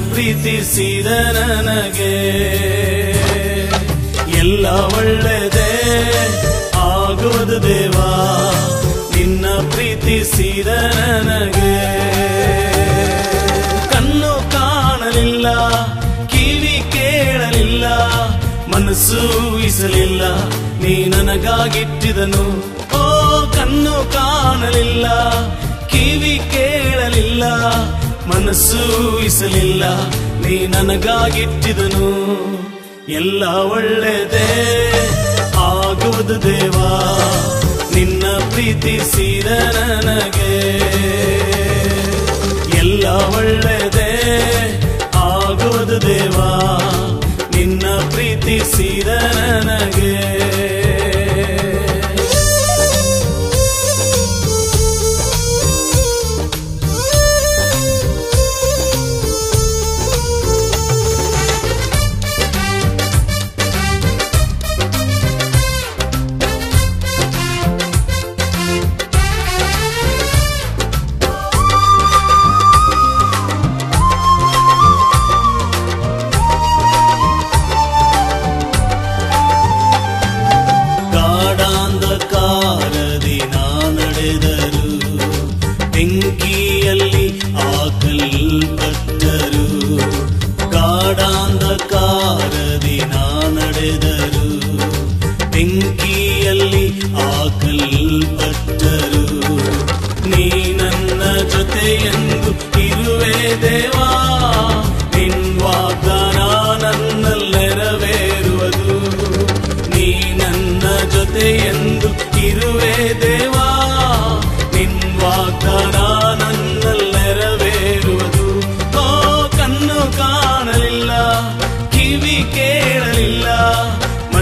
ಪ್ರೀತಿಸಿದ ನನಗೆ. ಎಲ್ಲ ಒಳ್ಳೆದೆ ಆಗೋದು ದೇವಾ. ನಿನ್ನ ಪ್ರೀತಿಸಿದ ನನಗೆ. ಕಣ್ಣು ಕಾಣಲಿಲ್ಲ, ಕಿವಿ ಕೇಳಲಿಲ್ಲ, ಮನಸ್ಸು ಇಸಲಿಲ್ಲ ನೀ ನನಗಾಗಿಟ್ಟಿದನು. ಓ, ಕಣ್ಣು ಕಾಣಲಿಲ್ಲ. ಮನಸ್ಸು ಇಸಲಿಲ್ಲ ನೀ ನನಗಾಗಿಟ್ಟಿದನು. ಎಲ್ಲ ಒಳ್ಳೆದೇ ಆಗುವುದು ದೇವಾ. ನಿನ್ನ ಪ್ರೀತಿಸಿದ ನನಗೆ.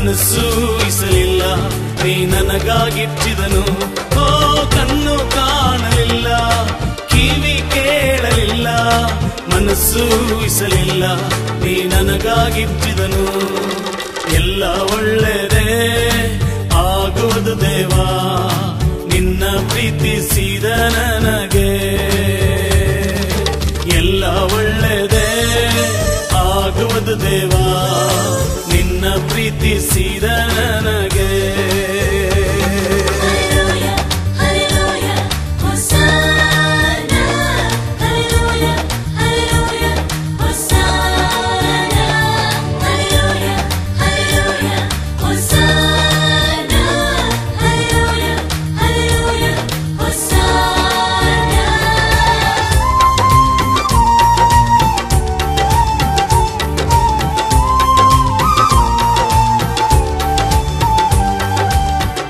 ಮನಸ್ಸು ಇಸಲಿಲ್ಲ, ನೀ ನನಗಾಗಿಟ್ಟಿದನು ಓ ಕಣ್ಣು ಕಾಣಲಿಲ್ಲ, ಕಿವಿ ಕೇಳಲಿಲ್ಲ, ಮನಸ್ಸು ಇಸಲಿಲ್ಲ, ನೀ ನನಗಾಗಿಟ್ಟಿದನು ಎಲ್ಲ ಒಳ್ಳೆದೇ ಆಗುವುದು ದೇವಾ, ನಿನ್ನ ಪ್ರೀತಿಸಿದ ನನಗೆ. ಎಲ್ಲ ಒಳ್ಳೆದೇ ಆಗುವುದು ದೇವಾ. ನಿನ್ನ ಪ್ರೀತಿಸಿದ ನನಗೆ.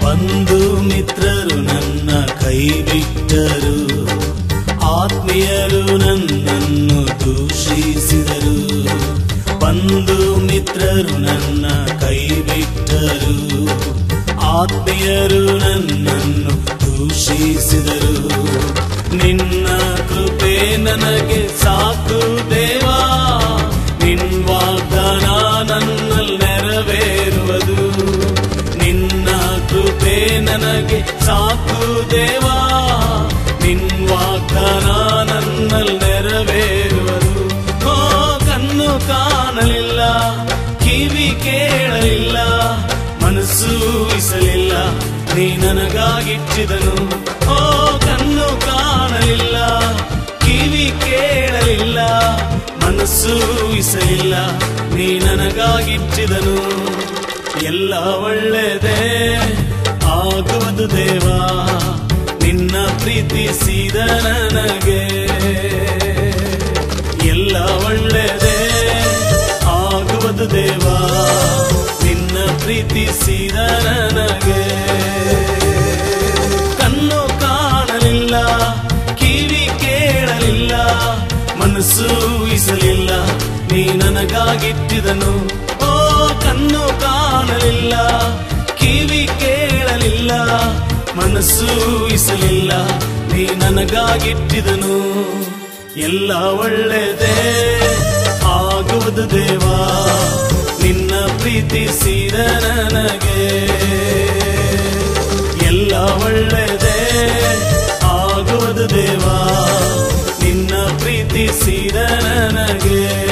ಬಂಧು ಮಿತ್ರರು ನನ್ನ ಕೈ ಬಿಟ್ಟರು ಆತ್ಮೀಯರು ನನ್ನನ್ನು ದೂಷಿಸಿದರು. ಬಂಧು ಮಿತ್ರರು ನನ್ನ ಕೈ ಬಿಟ್ಟರು ಆತ್ಮೀಯರು ನನ್ನನ್ನು ದೂಷಿಸಿದರು. ನಿನ್ನ ಕೃಪೆ ನನಗೆ ಸಾಕು ದೇವಾ. ನನಗೆ ಸಾಕು ದೇವಾ ನಿನ್ ವಾಗ್ದಾನ ನನ್ನಲ್ಲಿ ನೆರವೇರುವುದು ಓ ಕಣ್ಣು ಕಾಣಲಿಲ್ಲ, ಕಿವಿ ಕೇಳಲಿಲ್ಲ, ಮನಸ್ಸು ಇಸಲಿಲ್ಲ ನೀ ನನಗಾಗಿಟ್ಟಿದನು. ಓ ಕಣ್ಣು ಕಾಣಲಿಲ್ಲ, ಕಿವಿ ಕೇಳಲಿಲ್ಲ, ಮನಸ್ಸು ಇಸಲಿಲ್ಲ ನೀ ನನಗಾಗಿಟ್ಟಿದನು. ಎಲ್ಲ ಒಳ್ಳೆದೇ ಆಗುವುದು ದೇವಾ, ನಿನ್ನ ಪ್ರೀತಿಸಿದ ನನಗೆ. ಎಲ್ಲ ಒಳ್ಳೆಯದೇ ಆಗುವುದು ದೇವಾ, ನಿನ್ನ ಪ್ರೀತಿಸಿದ ನನಗೆ. ಕಣ್ಣು ಕಾಣಲಿಲ್ಲ, ಕಿವಿ ಕೇಳಲಿಲ್ಲ, ಮನಸ್ಸು ಇಸಲಿಲ್ಲ ನೀ ನನಗಾಗಿಟ್ಟಿದನು. ಓ, ಕಣ್ಣು ಕಾಣಲಿಲ್ಲ ಮನಸ್ಸು ಇಸಲಿಲ್ಲ. ನೀ ನನಗಾಗಿಟ್ಟಿದನು. ಎಲ್ಲ ಒಳ್ಳೆದೇ ಆಗುವುದು ದೇವಾ. ನಿನ್ನ ಪ್ರೀತಿಸಿದ ನನಗೆ. ಎಲ್ಲ ಒಳ್ಳೆದೇ ಆಗುವುದು ದೇವಾ. ನಿನ್ನ ಪ್ರೀತಿಸಿದ ನನಗೆ.